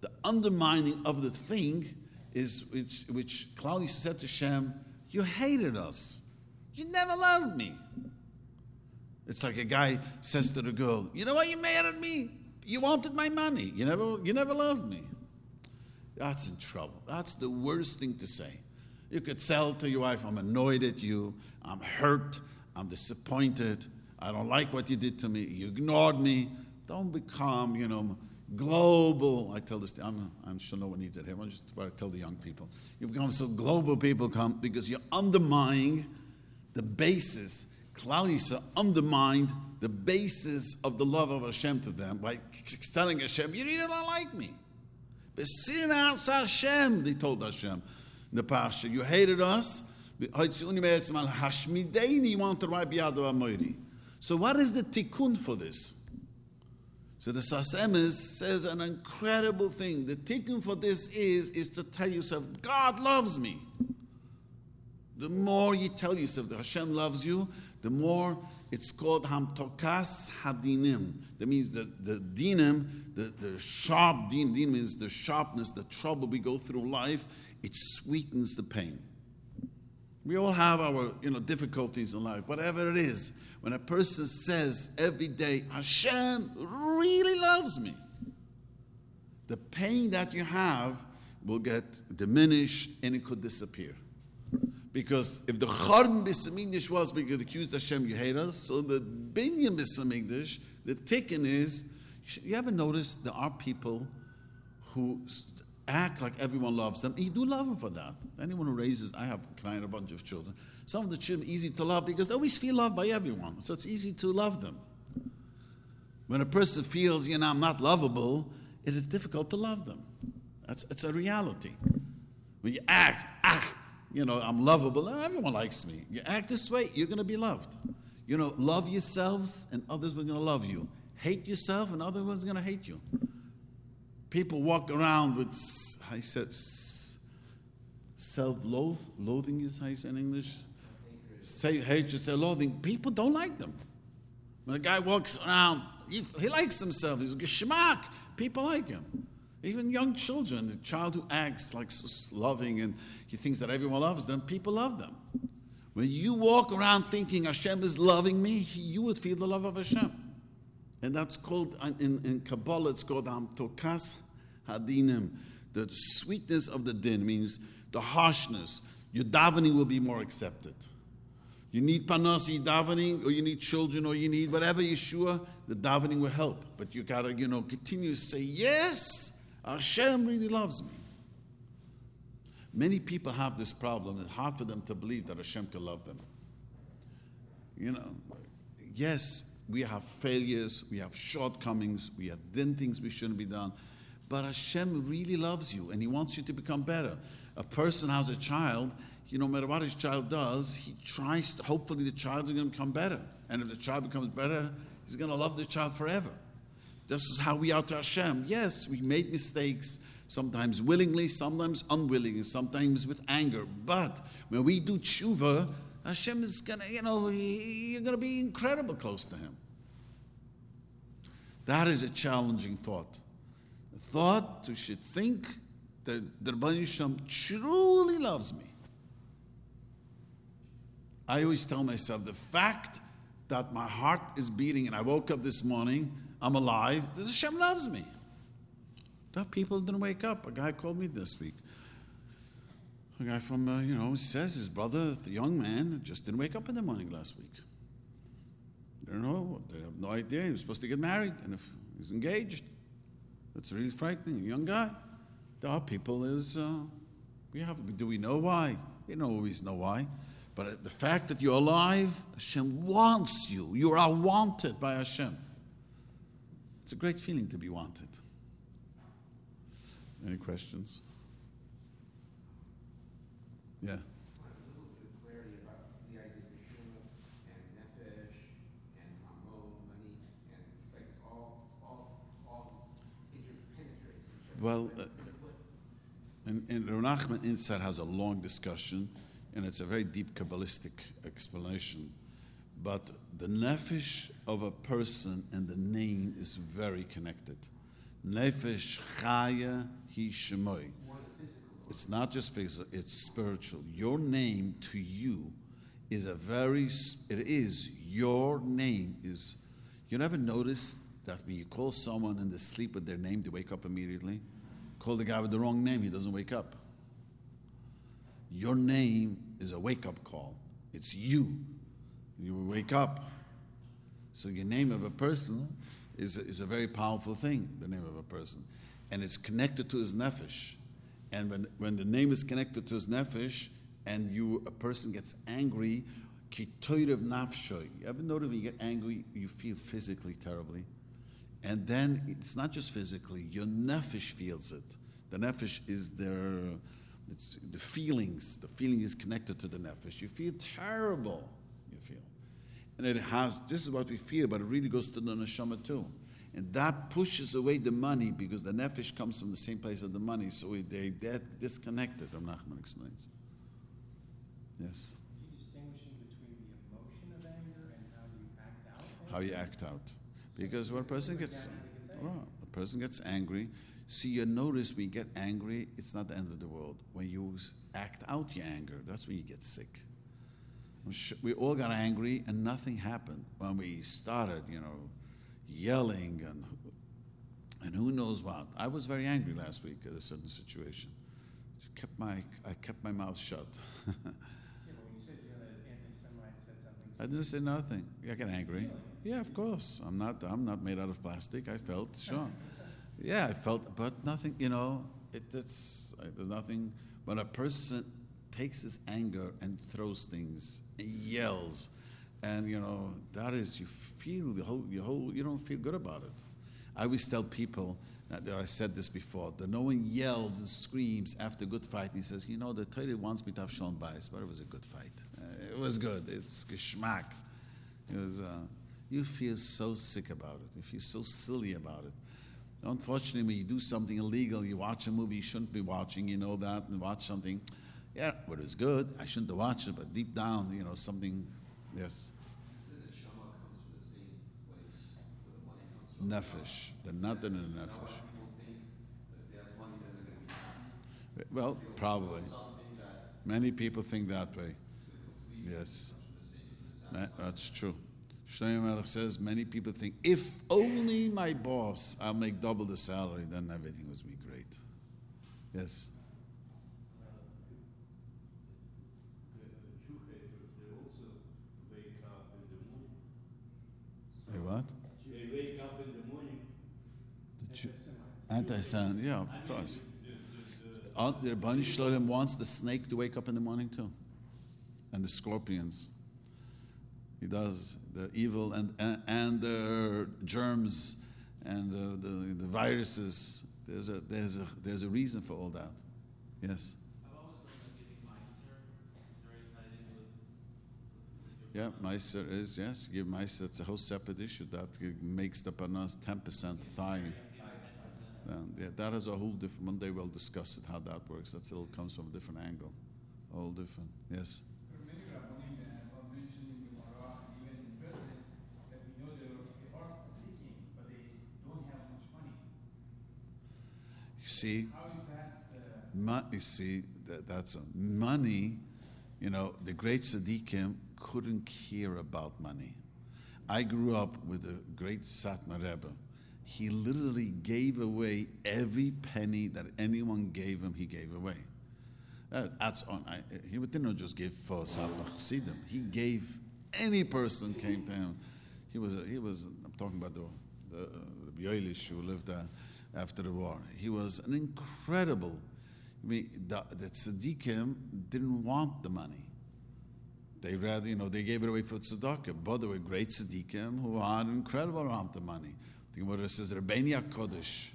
The undermining of the thing is which, which Claudius said to Shem, You hated us. You never loved me. It's like a guy says to the girl, You know why you married me? You wanted my money. You never, you never loved me. That's in trouble. That's the worst thing to say. You could tell to your wife, I'm annoyed at you, I'm hurt, I'm disappointed, I don't like what you did to me, you ignored me. Don't become, you know, global. I tell this, I'm, I'm sure no one needs it here. I'm just about to tell the young people. You become so global people come because you're undermining the basis. Klal Yisrael undermined the basis of the love of Hashem to them by telling Hashem, you really don't like me. Sin Hashem, they told Hashem in the pasture. You hated us. You want to write So what is the tikkun for this? So the Sfas Emes says an incredible thing. The tikkun for this is, is to tell yourself, God loves me. The more you tell yourself that Hashem loves you, the more it's called Hamtokas Hadinim. That means the, the dinim, the, the sharp din, din means the sharpness, the trouble we go through life, it sweetens the pain. We all have our you know, difficulties in life, whatever it is. When a person says every day, Hashem really loves me, the pain that you have will get diminished and it could disappear. Because if the Churban Beis Hamikdash was we could accuse Hashem, you hate us, so the Binyan Beis Hamikdash, the tikkun is, you ever notice there are people who act like everyone loves them? You do love them for that. Anyone who raises, I have kind a bunch of children. Some of the children easy to love because they always feel loved by everyone, so it's easy to love them. When a person feels, you know, I'm not lovable, it is difficult to love them. That's it's a reality. When you act, ah, you know, I'm lovable. Everyone likes me. You act this way, you're going to be loved. You know, love yourselves, and others are going to love you. Hate yourself, and others are going to hate you. People walk around with, I said, self-loath. Loathing is how you say in English. Say hate yourself, loathing. People don't like them. When a guy walks around, he, he likes himself. He's a geschmack. People like him. Even young children, a child who acts like loving and he thinks that everyone loves them, people love them. When you walk around thinking Hashem is loving me, you would feel the love of Hashem. And that's called, uh, in, in Kabbalah, it's called Amtokas Hadinim. The sweetness of the din means the harshness. Your davening will be more accepted. You need panasi davening, or you need children, or you need whatever Yeshua, the davening will help. But you gotta, you know, continue to say, Yes, Hashem really loves me. Many people have this problem. It's hard for them to believe that Hashem can love them. You know, yes, we have failures, we have shortcomings, we have done things we shouldn't be done, but Hashem really loves you and He wants you to become better. A person has a child, you know, no matter what his child does, he tries to, hopefully the child is going to become better. And if the child becomes better, he's going to love the child forever. This is how we are to Hashem. Yes, we made mistakes, sometimes willingly, sometimes unwillingly, sometimes with anger. But when we do tshuva, Hashem is going to, you know, you're going to be incredible close to Him. That is a challenging thought. A thought you should think that the Rabbi Hashem truly loves me. I always tell myself the fact that my heart is beating and I woke up this morning I'm alive. Hashem loves me. That people didn't wake up. A guy called me this week. A guy from, uh, you know, says his brother, the young man, just didn't wake up in the morning last week. They don't know. They have no idea. He was supposed to get married, and if he's engaged, that's really frightening. A young guy. There are people is uh, we have. Do we know why? We don't always know why. But the fact that you're alive, Hashem wants you. You are wanted by Hashem. It's a great feeling to be wanted. Any questions? Yeah. Well, uh, and, and Nachman inside has a long discussion, and it's a very deep Kabbalistic explanation. But the nefesh of a person and the name is very connected. Nefesh chaya hi shemoy. It's not just physical, it's spiritual. Your name to you is a very, it is, your name is, you never notice that when you call someone in the sleep with their name, they wake up immediately? Call the guy with the wrong name, he doesn't wake up. Your name is a wake up call. It's you. You wake up. So, your name of a person is is a very powerful thing, the name of a person. And it's connected to his nefesh. And when, when the name is connected to his nefesh, and you a person gets angry, nafshoy. You ever notice when you get angry, you feel physically terribly? And then it's not just physically, your nefesh feels it. The nefesh is their, the feelings. The feeling is connected to the nefesh. You feel terrible. And it has, this is what we feel, but it really goes to the neshama too. And that pushes away the money because the nefesh comes from the same place as the money, so they, they're disconnected, Rav Nachman explains. Yes? Distinguishing between the emotion of anger and how you act out. Anger? How you act out. Because when a person gets, well, a person gets angry, see, you notice when you get angry, it's not the end of the world. When you act out your anger, that's when you get sick. We all got angry and nothing happened. When we started, you know, yelling and and who knows what. I was very angry last week at a certain situation. Kept my I kept my mouth shut. I didn't say nothing. I get angry. Yeah, of course. I'm not. I'm not made out of plastic. I felt sure. Yeah, I felt, but nothing. You know, it, it's there's nothing. When a person takes his anger and throws things, and yells, and you know that is you feel the whole. You whole. You don't feel good about it. I always tell people. that I said this before. That no one yells and screams after a good fight. And he says, "You know, the Torah wants me to have shown bias, but it was a good fight. Uh, it was good. It's geschmack. It was." Uh, you feel so sick about it. You feel so silly about it. Unfortunately, when you do something illegal, you watch a movie you shouldn't be watching, you know that, and watch something, yeah, but it's good. I shouldn't have watched it, but deep down, you know, something, yes. Nefesh. They're not in the nefesh. Eh, well, probably. Many people think that way. Yes. Eh, that's true. Shlomo Melech says many people think if only my boss, I'll make double the salary, then everything will be great. Yes. They what?
They wake up in the morning.
The Anti-Semites, yeah, of course. Uh, the Rabban Shalom wants the snake to wake up in the morning too, and the scorpions. He does the evil and, and, and the germs and the, the, the, viruses. There's a, there's, a, there's a reason for all that. Yes? Yeah, Meiser is, yes. Give Meiser, it's a whole separate issue. That makes the Parnas 10% thigh. And yeah, that is a whole different, one day we'll discuss it, how that works. That still comes from a different angle. All different, yes. You see, you see that, that's a, money. You know, the great tzaddikim couldn't care about money. I grew up with a great Satmar Rebbe. He literally gave away every penny that anyone gave him. He gave away. Uh, that's on. I, he didn't just give for Chassidim. He gave any person came to him. He was. He was. I'm talking about the the uh, Yoelish who lived there after the war. He was an incredible. I mean, the, the tzaddikim didn't want the money. They rather, you know, they gave it away for tzedakah. But there were great tzaddikim who had incredible amount of money. The Gemara says Rabbeinu Kodesh,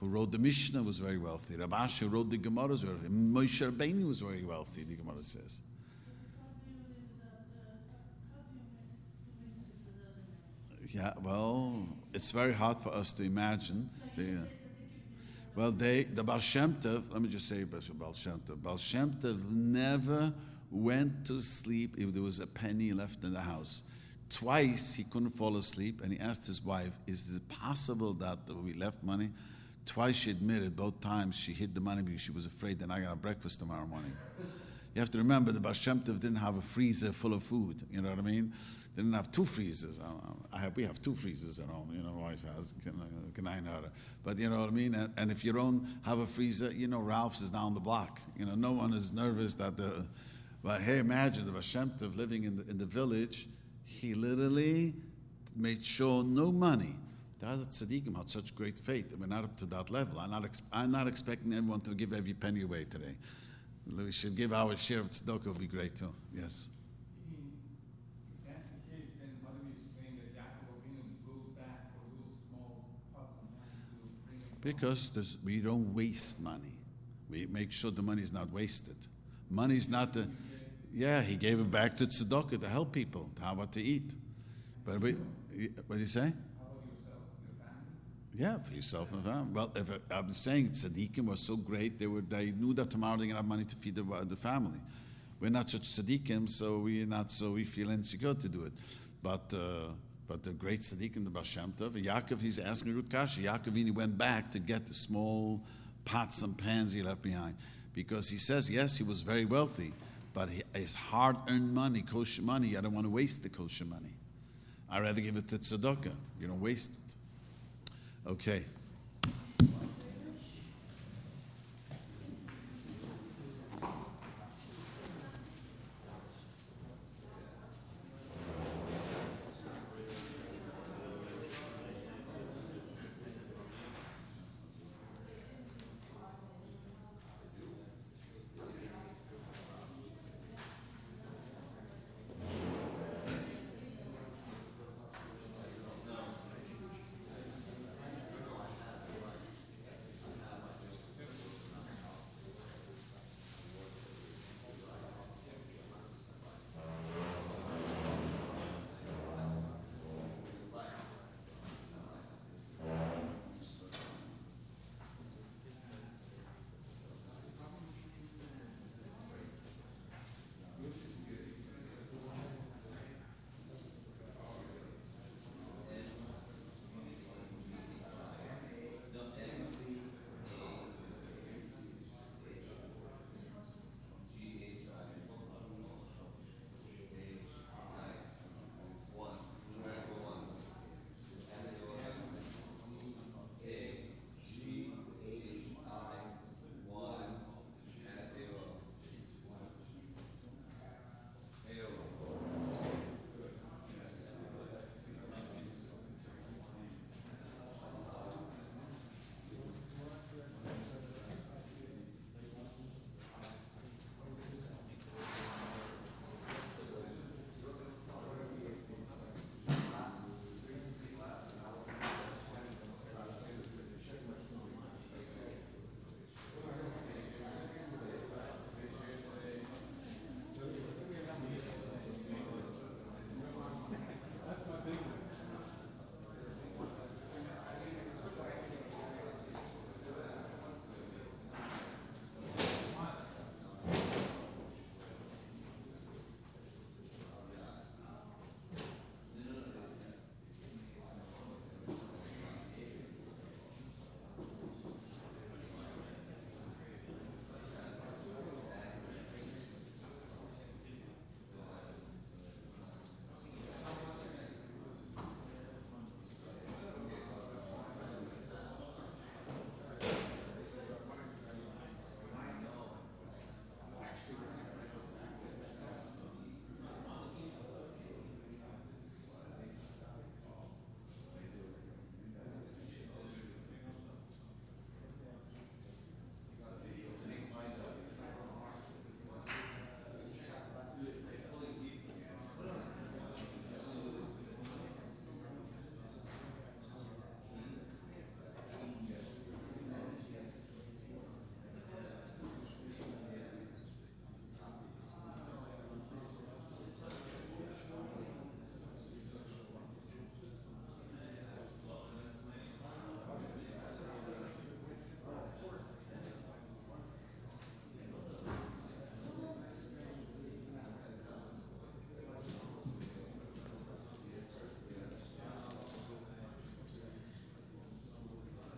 who wrote the Mishnah, was very wealthy. Rav Ashi, who wrote the Gemara, was very. Moshe Rabbeinu was very wealthy. The Gemara says. Yeah, well, it's very hard for us to imagine. Yeah. Uh, well, they, the Baal Shem let me just say Baal Shem Tov. Baal Shem never went to sleep if there was a penny left in the house. Twice he couldn't fall asleep and he asked his wife, Is it possible that we left money? Twice she admitted, both times she hid the money because she was afraid that I got breakfast tomorrow morning. You have to remember the Baal didn't have a freezer full of food. You know what I mean? They didn't have two freezers. I have, we have two freezers at home. You know, wife has. Can, I know? But you know what I mean. And, and, if you don't have a freezer, you know Ralph's is down the block. You know, no one is nervous that the. But hey, imagine the Baal living in the, in the village. He literally made sure no money. The other tzaddikim had such great faith. We're not up to that level. I'm not, I'm not expecting everyone to give every penny away today. We should give our share of tzedakah, would be great too. Yes. Because we don't waste money. We make sure the money is not wasted. Money is not the. Yeah, he gave it back to tzedakah to help people, have what to eat. But we, what do you say? Yeah, for yourself and family. Well, if I'm saying tzaddikim was so great, they were they knew that tomorrow they're gonna have money to feed the, the family. We're not such tzaddikim, so we're not so we feel insecure to do it. But uh, but the great tzaddikim, the Baal Shem Tov, Yaakov, he's asking Ruth Kasha. Yaakov, he went back to get the small pots and pans he left behind because he says yes, he was very wealthy, but his hard-earned money, kosher money, I don't want to waste the kosher money. I'd rather give it to tzedakah. You don't waste it. Okay.